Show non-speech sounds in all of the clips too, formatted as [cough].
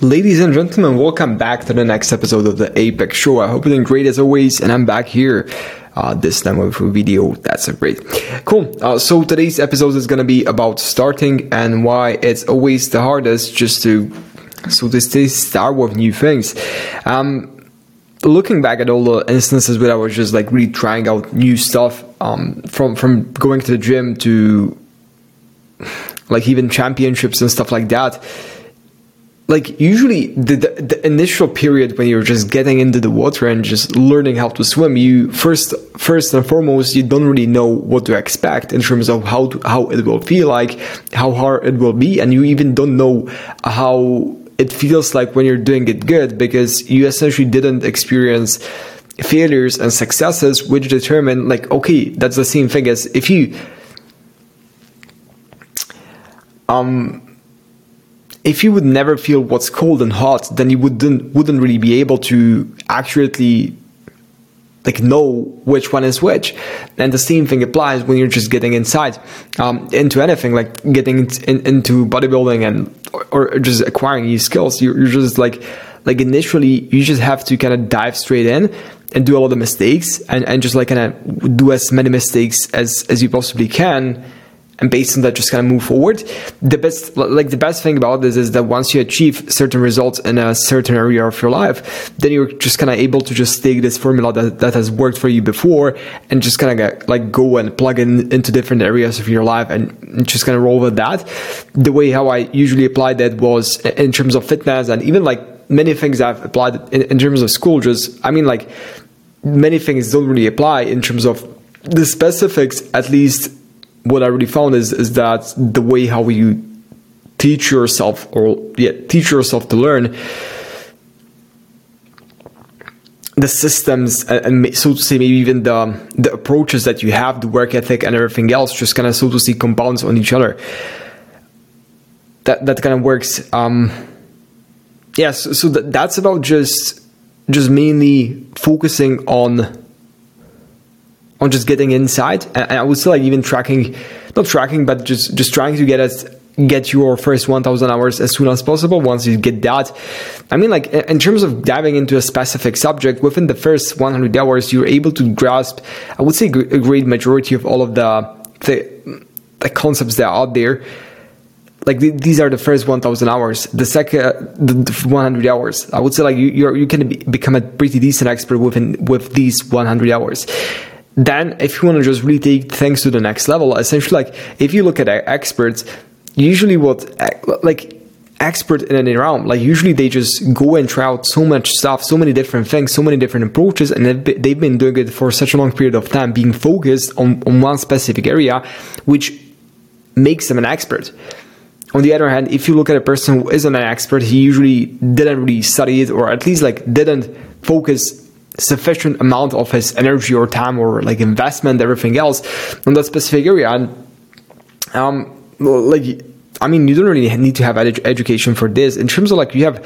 Ladies and gentlemen, welcome back to the next episode of the Apex Show. I hope you're doing great as always, and I'm back here uh, this time with a video. That's a great. Cool. Uh, so today's episode is going to be about starting and why it's always the hardest just to so to stay start with new things. Um, looking back at all the instances where I was just like really trying out new stuff, um, from from going to the gym to like even championships and stuff like that like usually the, the, the initial period when you're just getting into the water and just learning how to swim you first first and foremost you don't really know what to expect in terms of how to, how it will feel like how hard it will be and you even don't know how it feels like when you're doing it good because you essentially didn't experience failures and successes which determine like okay that's the same thing as if you um if you would never feel what's cold and hot, then you wouldn't wouldn't really be able to accurately like know which one is which. And the same thing applies when you're just getting inside um, into anything, like getting in, into bodybuilding and or, or, just acquiring new skills. You're, you're just like like initially you just have to kind of dive straight in and do a lot of mistakes and, and just like kind of do as many mistakes as as you possibly can and based on that just kind of move forward. The best like the best thing about this is that once you achieve certain results in a certain area of your life then you're just kind of able to just take this formula that, that has worked for you before and just kind of like go and plug in into different areas of your life and just kind of roll with that. The way how i usually applied that was in terms of fitness and even like many things i've applied in, in terms of school just i mean like many things don't really apply in terms of the specifics at least what I really found is is that the way how you teach yourself or yeah teach yourself to learn the systems and so to say maybe even the the approaches that you have the work ethic and everything else just kind of so to say compounds on each other. That that kind of works um yes yeah, so, so that, that's about just just mainly focusing on on just getting inside. And I would say like even tracking, not tracking, but just just trying to get get your first 1000 hours as soon as possible once you get that. I mean like in terms of diving into a specific subject within the first 100 hours you're able to grasp i would say a great majority of all of the the, the concepts that are out there. Like these are the first 1000 hours. The second the 100 hours. I would say like you you you can be, become a pretty decent expert within with these 100 hours then if you want to just really take things to the next level essentially like if you look at experts usually what like expert in any realm like usually they just go and try out so much stuff so many different things so many different approaches and they've been doing it for such a long period of time being focused on, on one specific area which makes them an expert. On the other hand if you look at a person who isn't an expert he usually didn't really study it or at least like didn't focus sufficient amount of his energy or time or like investment, everything else on that specific area. And um, like, I mean, you don't really need to have ed- education for this. In terms of like, you have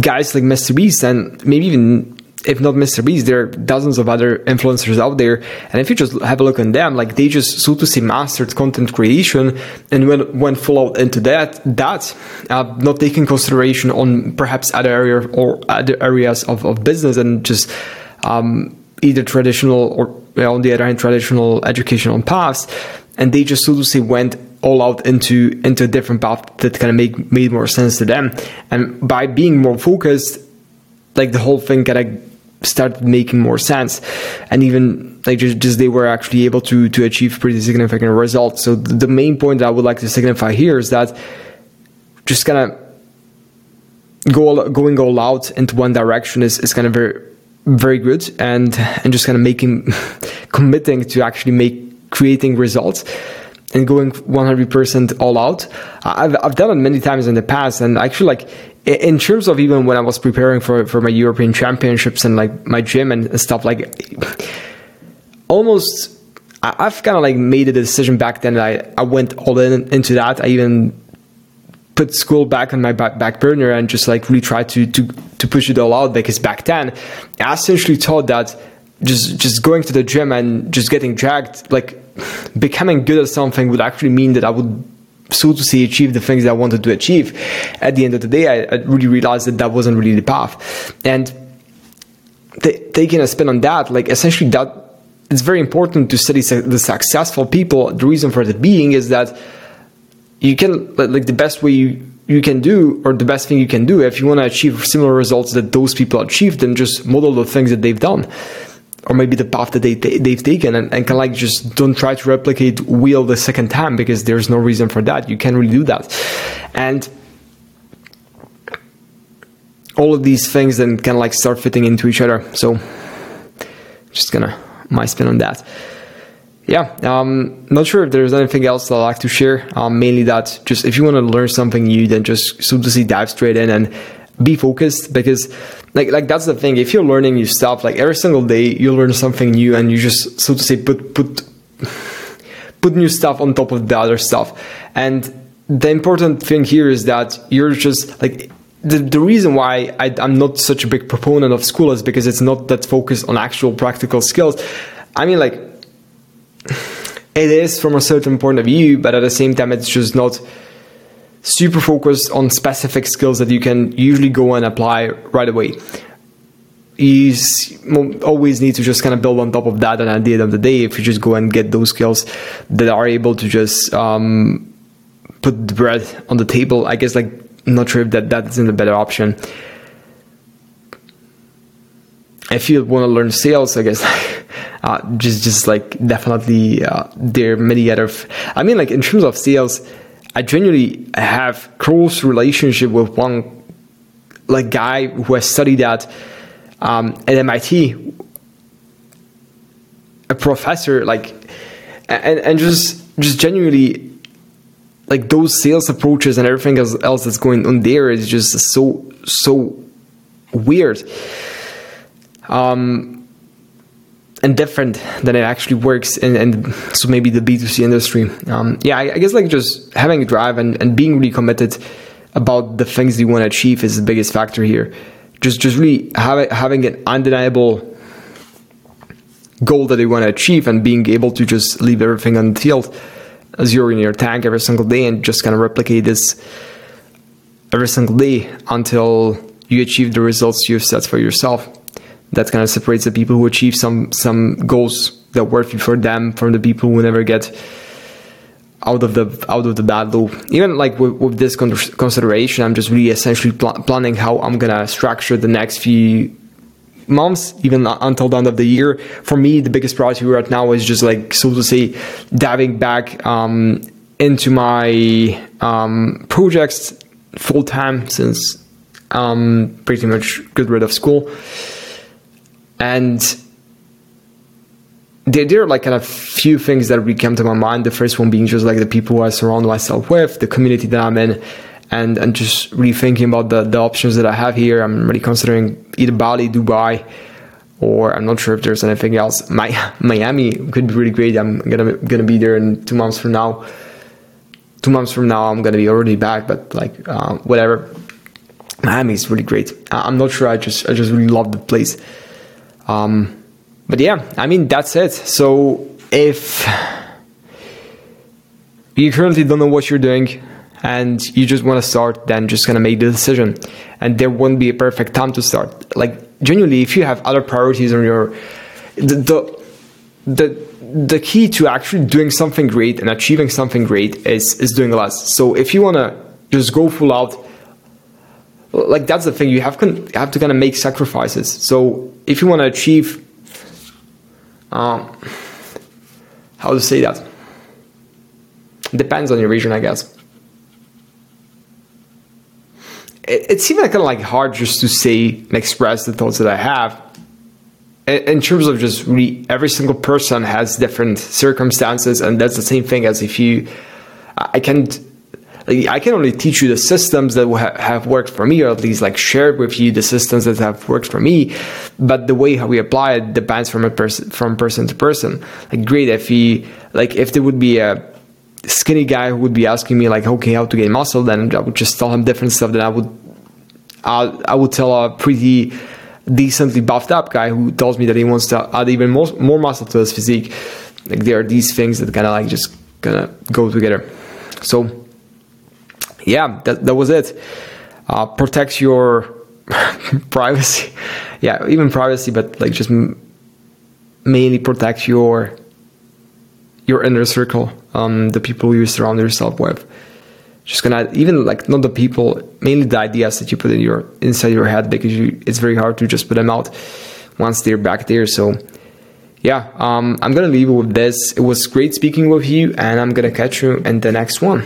guys like Mr. Beast and maybe even if not Mr. Beast, there are dozens of other influencers out there. And if you just have a look on them, like they just so to say mastered content creation and went went full out into that. That uh, not taking consideration on perhaps other area or other areas of, of business and just um, either traditional or on the other hand traditional educational paths. And they just so to say went all out into into a different path that kind of make made more sense to them. And by being more focused, like the whole thing kind of started making more sense. And even like just, just they were actually able to to achieve pretty significant results. So the main point that i would like to signify here is that just kind of go going all out into one direction is, is kind of very very good. And and just kind of making [laughs] committing to actually make creating results and going 100% all out. I've, I've done it many times in the past. And actually like in terms of even when I was preparing for, for my European championships and like my gym and stuff, like almost I've kind of like made a decision back then. I, I went all in into that. I even put school back on my back, back burner and just like really tried to, to, to push it all out because back then I essentially thought that just, just going to the gym and just getting dragged, like becoming good at something would actually mean that I would so to say, achieve the things that I wanted to achieve. At the end of the day, I, I really realized that that wasn't really the path. And taking a spin on that, like essentially that it's very important to study the successful people. The reason for that being is that you can like the best way you, you can do or the best thing you can do if you want to achieve similar results that those people achieved then just model the things that they've done or maybe the path that they they've taken and, and of like just don't try to replicate wheel the second time because there's no reason for that. You can't really do that. And all of these things then kind of like start fitting into each other. So just gonna my spin on that. Yeah, um, not sure if there's anything else that I'd like to share. Um, mainly that just if you want to learn something new, then just simply dive straight in and be focused because like like that's the thing. If you're learning new stuff, like every single day you learn something new and you just so to say put put put new stuff on top of the other stuff. And the important thing here is that you're just like the, the reason why I, I'm not such a big proponent of school is because it's not that focused on actual practical skills. I mean, like it is from a certain point of view, but at the same time, it's just not super focused on specific skills that you can usually go and apply right away. You always need to just kind of build on top of that, and at the end of the day, if you just go and get those skills that are able to just um, put the bread on the table, I guess like not sure if that that isn't a better option. If you want to learn sales, I guess [laughs] uh, just just like definitely uh, there are many other. F- I mean, like in terms of sales, I genuinely have close relationship with one like guy who has studied at um, at MIT, a professor like, and and just just genuinely like those sales approaches and everything else that's going on there is just so so weird. Um, and different than it actually works and, and so maybe the b2c industry. Um, yeah I, I, guess like just having a drive and, and being really committed about the things you want to achieve is the biggest factor here. Just just really have, having an undeniable goal that you want to achieve and being able to just leave everything on the field as you're in your tank every single day and just kind of replicate this every single day until you achieve the results you've set for yourself that kind of separates the people who achieve some some goals that work for them from the people who never get out of the out of the battle. Even like with, with this consideration, I'm just really essentially pl- planning how I'm gonna structure the next few months, even until the end of the year. For me, the biggest priority right now is just like so to say, diving back um, into my um, projects full time since I'm pretty much got rid of school and there, there are like kind of few things that really come to my mind. The first one being just like the people I surround myself with, the community that I'm in, and and just really thinking about the, the options that I have here. I'm really considering either Bali, Dubai, or I'm not sure if there's anything else. My, [laughs] Miami could be really great. I'm gonna gonna be there in two months from now. Two months from now, I'm gonna be already back, but like uh, whatever. Miami is really great. I'm not sure. I just I just really love the place. Um, but yeah, I mean, that's it. So if you currently don't know what you're doing and you just want to start, then just gonna make the decision. And there won't be a perfect time to start. Like genuinely, if you have other priorities on your the the the, the key to actually doing something great and achieving something great is is doing less. So if you wanna just go full out like that's the thing you have con- have to kind of make sacrifices. So if you want to achieve um, how to say that? Depends on your region i guess. It, it's even kind of like hard just to say and express the thoughts that i have. In, in terms of just really every single person has different circumstances and that's the same thing as if you i can't I can only teach you the systems that have worked for me, or at least like share with you the systems that have worked for me. But the way how we apply it depends from a person from person to person. Like, great if he like if there would be a skinny guy who would be asking me like, okay, how to gain muscle, then I would just tell him different stuff than I would. I, I would tell a pretty decently buffed up guy who tells me that he wants to add even more, more muscle to his physique. Like there are these things that kind of like just kind of go together. So yeah, that that was it. Uh, protect your [laughs] privacy. Yeah, even privacy, but like just m- mainly protect your your inner circle, um, the people you surround yourself with. Just gonna even like not the people, mainly the ideas that you put in your inside your head because you, it's very hard to just put them out once they're back there. So yeah, um, I'm gonna leave it with this. It was great speaking with you, and I'm gonna catch you in the next one.